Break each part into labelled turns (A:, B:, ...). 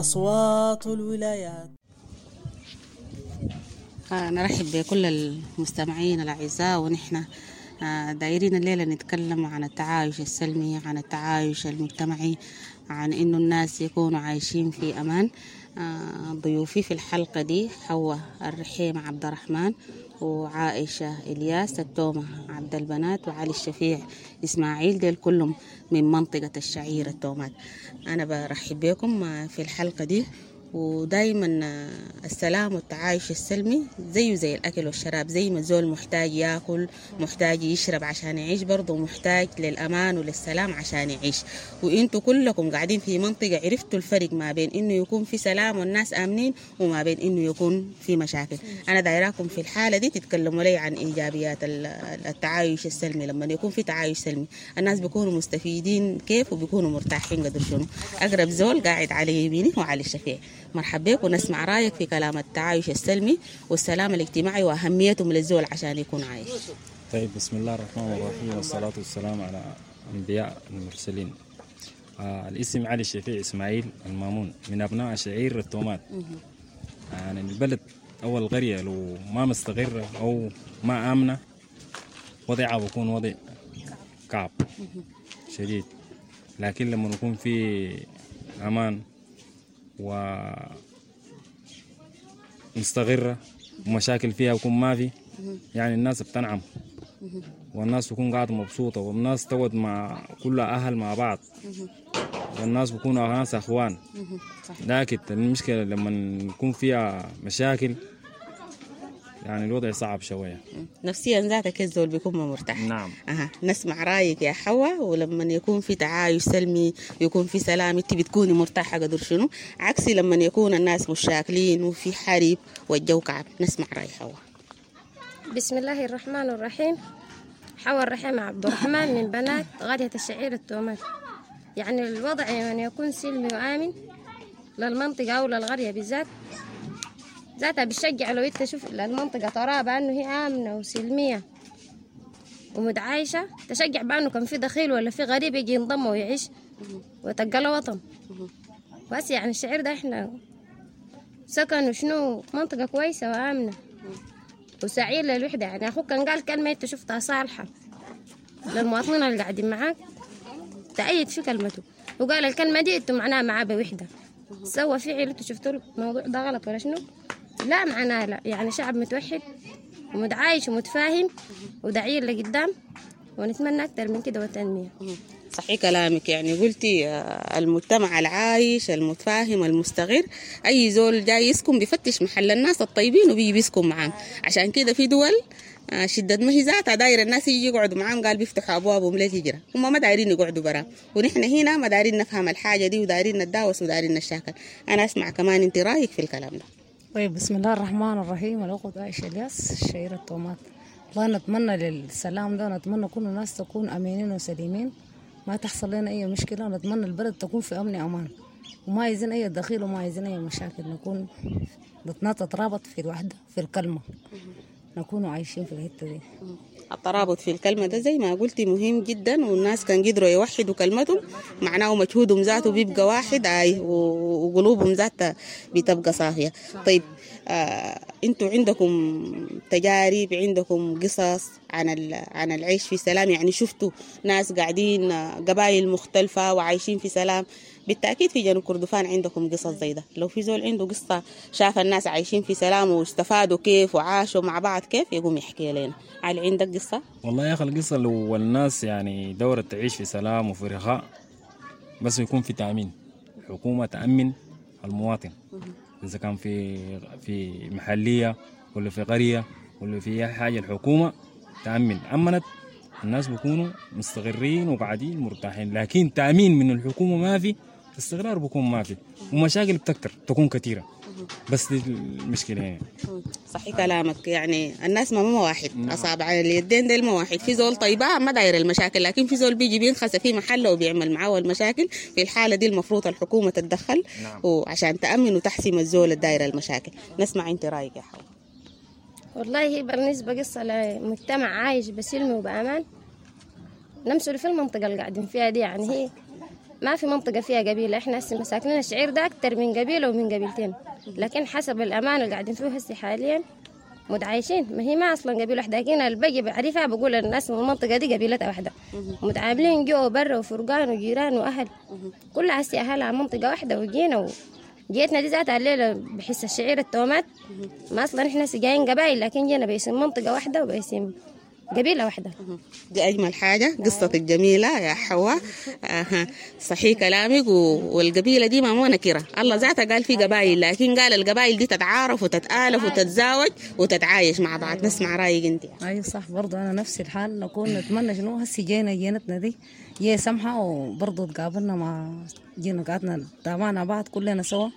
A: أصوات الولايات.
B: آه، نرحب بكل المستمعين الأعزاء ونحن آه، دايرين الليلة نتكلم عن التعايش السلمي عن التعايش المجتمعي عن إنه الناس يكونوا عايشين في أمان. آه، ضيوفي في الحلقة دي حواء الرحيم عبد الرحمن وعائشة إلياس التومة عبد البنات وعلي الشفيع إسماعيل ديل كلهم من منطقة الشعير التومات. أنا برحب بكم في الحلقة دي. ودايما السلام والتعايش السلمي زيه زي الأكل والشراب زي ما الزول محتاج ياكل محتاج يشرب عشان يعيش برضه محتاج للأمان وللسلام عشان يعيش. وإنتوا كلكم قاعدين في منطقة عرفتوا الفرق ما بين إنه يكون في سلام والناس آمنين وما بين إنه يكون في مشاكل. أنا دايراكم في الحالة دي تتكلموا لي عن إيجابيات ال- التعايش السلمي. لما يكون في تعايش سلمي الناس بيكونوا مستفيدين كيف وبيكونوا مرتاحين قدر شنو. أقرب زول قاعد على يميني وعلى الشفيع. مرحبا بك ونسمع رأيك في كلام التعايش السلمي والسلام الاجتماعي واهميته للزول عشان يكون عايش.
C: طيب بسم الله الرحمن الرحيم والصلاة والسلام على أنبياء المرسلين. آه الاسم علي الشفيع إسماعيل المامون من أبناء شعير التومات. يعني البلد أو القرية لو ما مستقرة أو ما آمنة وضعها بيكون وضع كعب شديد. لكن لما يكون في أمان و مستقرة ومشاكل فيها يكون ما في. يعني الناس بتنعم. والناس تكون قاعدة مبسوطة. والناس تقعد مع كلها أهل مع بعض. والناس بيكونوا ناس أخوان. لكن المشكلة لما يكون فيها مشاكل يعني الوضع صعب شوية.
B: نفسيا ذاتك الزول بيكون ما مرتاح.
C: نعم.
B: أها. نسمع رأيك يا حواء ولما يكون في تعايش سلمي يكون في سلام انت بتكوني مرتاحة قدر شنو؟ عكسي لما يكون الناس مشاكلين وفي حرب والجو كعب. نسمع رأي حواء
D: بسم الله الرحمن الرحيم. حواء الرحيم عبد الرحمن من بنات غاية الشعير التومات. يعني الوضع أن يكون سلمي وآمن للمنطقة أو للقرية بالذات ذاتها بتشجع لو انت شوف المنطقة تراها بأنه هي آمنة وسلمية ومتعايشة تشجع بأنه كان في دخيل ولا في غريب يجي ينضم ويعيش وتلقى له وطن. بس يعني الشعير ده إحنا سكن وشنو منطقة كويسة وآمنة. وسعير للوحدة. يعني أخوك كان قال كلمة أنت شفتها صالحة. للمواطنين اللي قاعدين معاك. تأيد في كلمته. وقال الكلمة دي أنتوا معناها معاه بوحدة سوى فعل أنتوا شفتوا الموضوع ده غلط ولا شنو؟ لا معناه لا. يعني شعب متوحد ومتعايش ومتفاهم ودعير لقدام ونتمنى أكتر من كده والتنمية
B: صحيح كلامك. يعني قلتي آه، المجتمع العايش المتفاهم المستقر. أي زول جاي يسكن بيفتش محل الناس الطيبين وبيجي بيسكن معاهم. عشان كده في دول آه، شدة ذاتها داير الناس يجي يقعدوا معاهم. قال بيفتحوا أبوابهم للهجرة هم ما دايرين يقعدوا برا. ونحن هنا ما دايرين نفهم الحاجة دي ودايرين نتداوس ودايرين نشاكل أنا أسمع كمان أنت رأيك في الكلام ده.
E: طيب بسم الله الرحمن الرحيم. الأخت عائشة الياس شعير التومات والله نتمنى للسلام ده ونتمنى كل الناس تكون أمينين وسليمين. ما تحصل لنا أي مشكلة ونتمنى البلد تكون في أمن أمان وما عايزين أي دخيل وما عايزين أي مشاكل. نكون نترابط في الوحدة في الكلمة. نكون عايشين في الحتة دي.
B: الترابط في الكلمة ده زي ما قلتي مهم جدا والناس كان قدروا يوحدوا كلمتهم. معناه مجهودهم ذاته بيبقى واحد و- وقلوبهم ذاتها بتبقى صافية. طيب آه أنتوا عندكم تجارب عندكم قصص عن عن العيش في سلام؟ يعني شفتوا ناس قاعدين آه، قبائل مختلفة وعايشين في سلام بالتأكيد في جنوب كردفان عندكم قصص زي ده. لو في زول عنده قصة شاف الناس عايشين في سلام واستفادوا كيف وعاشوا مع بعض كيف يقوم يحكي لنا. علي عندك قصة؟
C: والله يا أخي القصة لو الناس يعني دورة تعيش في سلام وفي رخاء بس يكون في تأمين. الحكومة تأمن المواطن. إذا كان في في محلية ولا في قرية ولا في أي حاجة الحكومة تأمن. أمنت الناس بيكونوا مستقرين وقاعدين مرتاحين. لكن تأمين من الحكومة ما في. استقرار بيكون ما في. ومشاكل بتكتر تكون كثيره بس دي المشكلة يعني.
B: صحيح كلامك. يعني الناس ما ما واحد. اصابع اليدين ديل ما واحد. في زول طيبة ما داير المشاكل. لكن في زول بيجي بينخس في محله وبيعمل معاه المشاكل. في الحالة دي المفروض الحكومة تتدخل.
C: نعم.
B: وعشان تأمن وتحسم الزول الداير المشاكل. نسمع انت رأيك يا حوا
D: والله هي بالنسبة قصة لمجتمع عايش بسلم وبأمان. نمثل في المنطقة اللي قاعدين فيها دي. يعني هي ما في منطقة فيها قبيلة. إحنا هسه مساكنين الشعير ده أكتر من قبيلة ومن قبيلتين. لكن حسب الأمان اللي قاعدين فيه هسه حاليا متعايشين. ما هي ما أصلا قبيلة واحدة. لكن الباقي بعرفها بقول الناس من المنطقة دي قبيلتها واحدة. متعاملين جوا وبرا وفرقان وجيران وأهل. كلها هسه أهلها منطقة واحدة وجينا جيتنا دي ذاتها الليلة بحس الشعير التومات. ما أصلا إحنا هسه جايين قبائل لكن جينا باسم منطقة واحدة وباسم قبيلة واحدة.
B: دي أجمل حاجة قصة الجميلة يا حواء. آها. صحيح كلامك و- والقبيلة دي ما مو نكرة. الله ذاتها قال في قبائل لكن قال القبائل دي تتعارف وتتآلف وتتزاوج وتتعايش مع بعض. نسمع رأيك أنت
E: أيوه صح برضه أنا نفس الحال. نكون نتمنى شنو؟ هسي جينا جينتنا دي. جاي سمحة وبرضه تقابلنا مع جينا قعدنا تابعنا بعض كلنا سوا.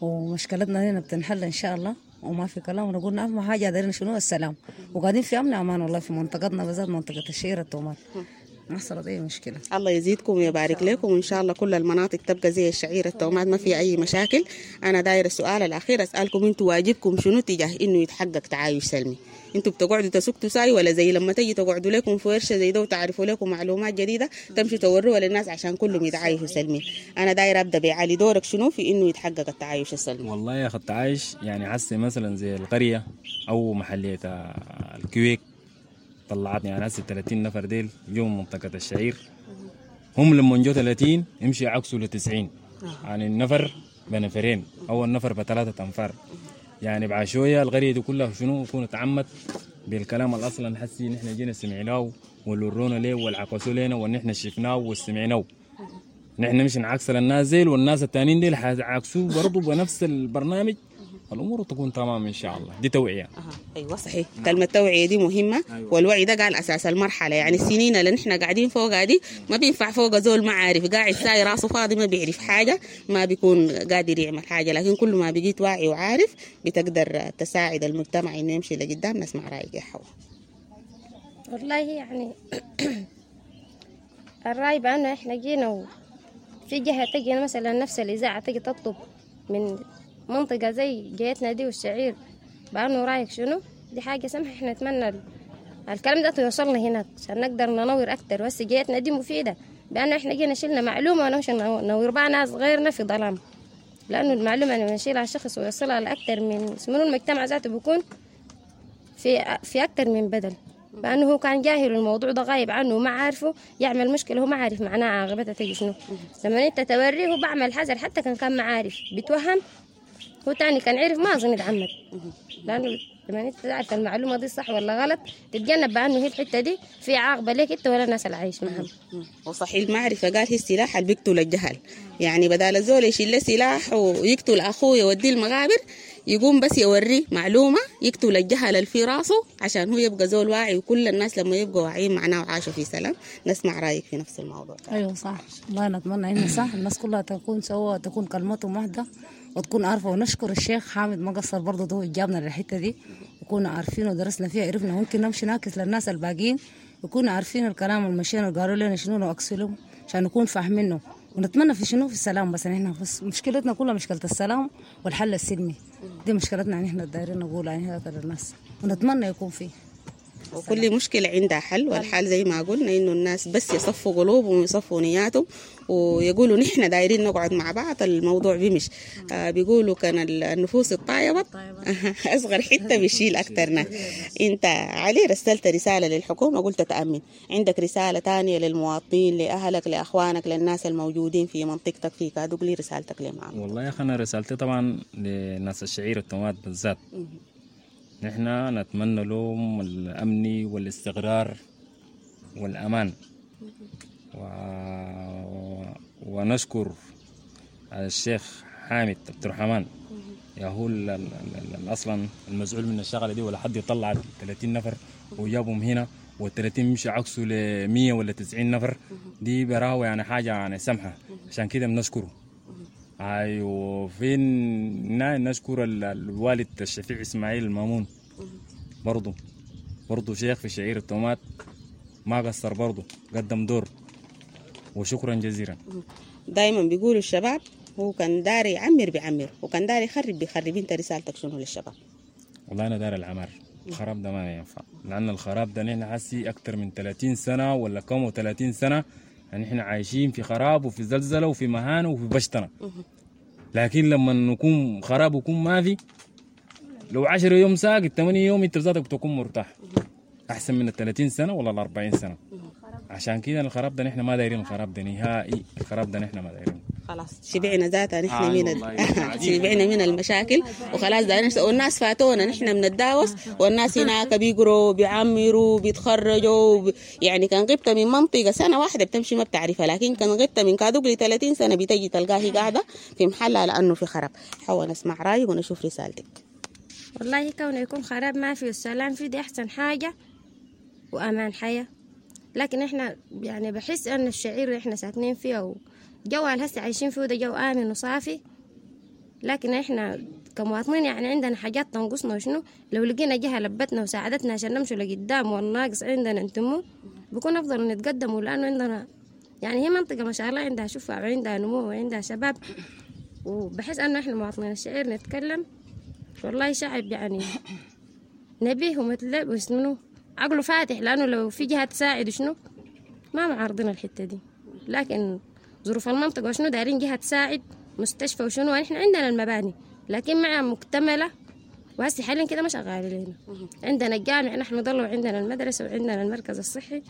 E: ومشكلتنا هنا بتنحل إن شاء الله. وما في كلام. ونقول اهم حاجة دايرين شنو؟ السلام. وقاعدين في أمن أمان والله في منطقتنا بالذات منطقة الشيرة التومات. ما حصلت اي مشكلة.
B: الله يزيدكم ويبارك لكم. وإن شاء الله كل المناطق تبقى زي الشعير التومات ما في أي مشاكل. أنا داير السؤال الأخير أسألكم أنتوا واجبكم شنو تجاه إنه يتحقق تعايش سلمي؟ أنتوا بتقعدوا تسكتوا ساي ولا زي لما تجي تقعدوا لكم في ورشة زي ده وتعرفوا لكم معلومات جديدة تمشوا توروها للناس عشان كلهم يتعايشوا سلمي؟ أنا داير أبدأ بعلي دورك شنو في إنه يتحقق التعايش السلمي؟
C: والله يا أخي التعايش يعني حسي مثلا زي القرية أو محلية الكويك طلعتني يعني هسه 30 نفر ديل جو من منطقة الشعير. هم لما جو 30 يمشي عكسوا ل 90 يعني النفر بنفرين أو النفر بثلاثة أنفار. يعني بعد شوية القريه دي كلها شنو؟ يكون تعمت بالكلام اللي أصلا حسي نحن جينا سمعناه والورونا ليه والعكسوا لنا ونحن شفناه وسمعناه. نحن مش نعكس للناس زيل والناس التانيين ديل حيعكسوه برضه بنفس البرنامج. الأمور تكون تمام إن شاء الله. دي توعية.
B: أها. أيوه صحيح. كلمة توعية دي مهمة
C: أيوة.
B: والوعي ده قال أساس المرحلة. يعني السنين اللي نحن قاعدين فوقها دي ما بينفع فوق زول ما عارف. قاعد ساي راسه فاضي ما بيعرف حاجة ما بيكون قادر يعمل حاجة. لكن كل ما بقيت واعي وعارف بتقدر تساعد المجتمع إنه يمشي لقدام. نسمع رأيك يا حوا.
D: والله يعني الرأي بأنه إحنا جينا وفي جهة تجي مثلا نفس الإذاعة تجي تطلب من منطقة زي جهتنا دي والشعير. بأنه رأيك شنو؟ دي حاجة سمحة إحنا نتمنى ال- الكلام ده يوصلنا هناك عشان نقدر ننور أكتر. بس جهتنا دي مفيدة بأنه إحنا جينا شلنا معلومة ونمشي نو- ننور بها ناس غيرنا في ظلام. لأنه المعلومة لما نشيلها شخص ويوصلها لأكتر من اسمه المجتمع ذاته بيكون في في أكتر من بدل. لأنه هو كان جاهل الموضوع ده غايب عنه وما عارفه يعمل مشكلة هو ما عارف معناها عاقبتها تجي شنو. لما أنت توريه هو بعمل حذر حتى كان كان ما عارف بيتوهم هو تاني كان عرف ما أظن يتعمد. لأنه لما أنت تعرف المعلومة دي صح ولا غلط تتجنب بأنه هي الحتة دي في عاقبة ليك أنت ولا الناس اللي عايش معهم
B: وصحيح المعرفة قال هي السلاح اللي بيقتل الجهل. يعني بدال الزول يشيل له سلاح ويقتل أخوه يوديه المغابر يقوم بس يوريه معلومة يقتل الجهل اللي في راسه عشان هو يبقى زول واعي وكل الناس لما يبقوا واعيين معناه وعاشوا في سلام. نسمع رأيك في نفس الموضوع.
E: أيوه صح. والله نتمنى إنه صح. الناس كلها تكون سوا تكون كلمتهم واحدة وتكون عارفة. ونشكر الشيخ حامد ما قصر برضه ده جابنا للحتة دي. وكنا عارفين ودرسنا فيها عرفنا. ممكن نمشي ناكس للناس الباقيين يكونوا عارفين الكلام اللي مشينا وقالوا لنا شنو نعكسوا لهم عشان نكون فاهمينه. ونتمنى في شنو؟ في السلام بس. إحنا بس مشكلتنا كلها مشكلة السلام والحل السلمي. دي مشكلتنا يعني إحنا دايرين نقولها يعني هذا للناس. ونتمنى يكون فيه.
B: وكل مشكلة عندها حل والحل زي ما قلنا إنه الناس بس يصفوا قلوبهم ويصفوا نياتهم ويقولوا نحن دايرين نقعد مع بعض الموضوع بيمش آه. بيقولوا كان ال- النفوس الطايبة. أصغر حتة بيشيل أكتر ناس. أنت علي رسلت رسالة للحكومة؟ قلت تأمن. عندك رسالة تانية للمواطنين لأهلك لأخوانك للناس الموجودين في منطقتك في كادوك لي رسالتك لمعهم
C: والله يا أخي أنا رسالتي طبعا لناس الشعير التومات بالذات. نحن نتمنى لهم الأمن والاستقرار والأمان. و... ونشكر الشيخ حامد عبد الرحمن. يا هو أصلا المسؤول من الشغلة دي ولا حد يطلع 30 نفر وجابهم هنا وال30 مش عكسه ل 100 ولا 90 نفر. دي براهو يعني حاجة يعني سمحة. عشان كده بنشكره. أيوه فين نا- نشكر ال- الوالد الشفيع إسماعيل المامون برضه برضه شيخ في شعير التومات ما قصر برضه قدم دور. وشكرا جزيلا.
B: دايما بيقولوا الشباب هو كان داري يعمر بيعمر وكان داري يخرب بيخرب انت رسالتك شنو للشباب؟
C: والله أنا دار العمار الخراب ده ما ينفع. لأن الخراب ده نحن حسي أكتر من 30 سنة ولا كم و30 سنة يعني إحنا عايشين في خراب وفي زلزلة وفي مهانة وفي بشتنة. لكن لما نكون خراب ويكون ما في لو 10 يوم ساق 8 يوم إنت ذاتك بتكون مرتاح. أحسن من ال 30 سنة ولا ال 40 سنة؟ عشان كده الخراب ده نحن ما دايرين الخراب ده نهائي. الخراب ده نحن ما دايرين
B: خلاص. شبعنا ذاتها نحن
C: آه،
B: من. شبعنا من المشاكل. وخلاص نس- والناس فاتونا نحن بنتداوس. والناس هناك بيقروا بيعمروا بيتخرجوا وب... يعني كان غبت من منطقة. سنة واحدة بتمشي ما بتعرفها لكن كان غبت من كادوك ل 30 سنة بتجي تلقاها قاعدة في محلها لأنه في خراب حاول نسمع رايك ونشوف رسالتك.
D: والله كونه يكون خراب ما فيه السلام فيه دي أحسن حاجة وأمان حياة. لكن إحنا يعني بحس أن الشعير اللي إحنا ساكنين فيه اللي هسه عايشين فيه ده جو آمن وصافي. لكن إحنا كمواطنين يعني عندنا حاجات تنقصنا وشنو؟ لو لقينا جهة لبتنا وساعدتنا عشان نمشي لقدام والناقص عندنا نتمو بكون أفضل نتقدم لأنه عندنا يعني هي منطقة ما شاء الله عندها شفاء وعندها نمو وعندها شباب. وبحس أنه إحنا مواطنين الشعير نتكلم. والله شعب يعني نبيه ومثل وشنو؟ عقله فاتح لأنه لو في جهة تساعد شنو ما معارضين الحتة دي. لكن ظروف المنطقة وشنو دايرين جهة تساعد مستشفى وشنو إحنا عندنا المباني لكن مع مكتملة وهسي حاليا كده ما شغال لنا عندنا الجامع نحن ضلوا عندنا المدرسة وعندنا المركز الصحي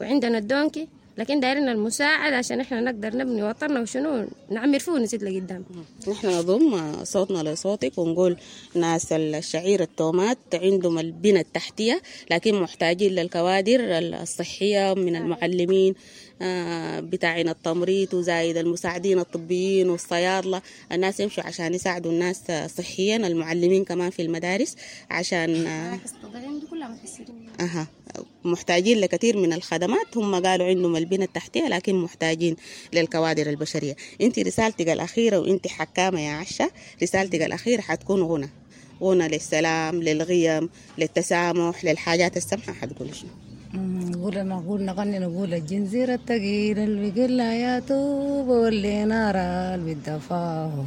D: وعندنا الدونكي. لكن دايرين المساعدة عشان إحنا نقدر نبني وطننا وشنو؟ نعمر فيه ونزيد لقدام
B: نحن نضم صوتنا لصوتك ونقول ناس الشعير التومات عندهم البنى التحتية لكن محتاجين للكوادر الصحية من المعلمين آه، بتاعين التمريض وزايد المساعدين الطبيين والصيادلة. الناس يمشوا عشان يساعدوا الناس صحيا المعلمين كمان في المدارس عشان آه، أها. محتاجين لكثير من الخدمات. هم قالوا عندهم البنى التحتية لكن محتاجين للكوادر البشرية. انت رسالتك الأخيرة وانت حكامة يا عشة رسالتك الأخيرة حتكون غنى. غنى للسلام للغيم للتسامح للحاجات السمحة. حتقول شنو؟
E: نقول نقول نغني نقول الجنزير التقيل اللي بيقول يا توب واللي نار بالدفاه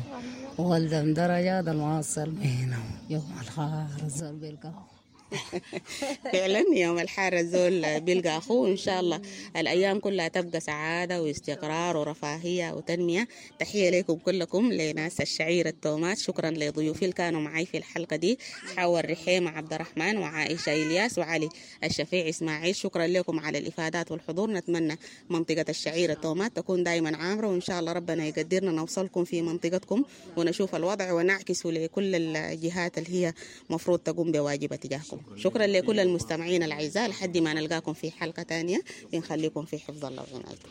E: والدم درجات المعصر بينهم. يوم الخار بالقهوة.
B: فعلا يوم الحارة الزول بيلقى أخوه إن شاء الله. الأيام كلها تبقى سعادة واستقرار ورفاهية وتنمية. تحية لكم كلكم لناس الشعير التومات. شكرا لضيوفي اللي كانوا معي في الحلقة دي. حواء الرحيم عبد الرحمن وعائشة إلياس وعلي الشفيع إسماعيل. شكرا لكم على الإفادات والحضور. نتمنى منطقة الشعير التومات تكون دائما عامرة وإن شاء الله ربنا يقدرنا نوصلكم في منطقتكم ونشوف الوضع ونعكسه لكل الجهات اللي هي مفروض تقوم بواجبها تجاهكم. شكرا لكل المستمعين الأعزاء لحد ما نلقاكم في حلقة تانية بنخليكم في حفظ الله وعنايته.